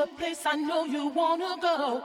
a place I know you wanna go.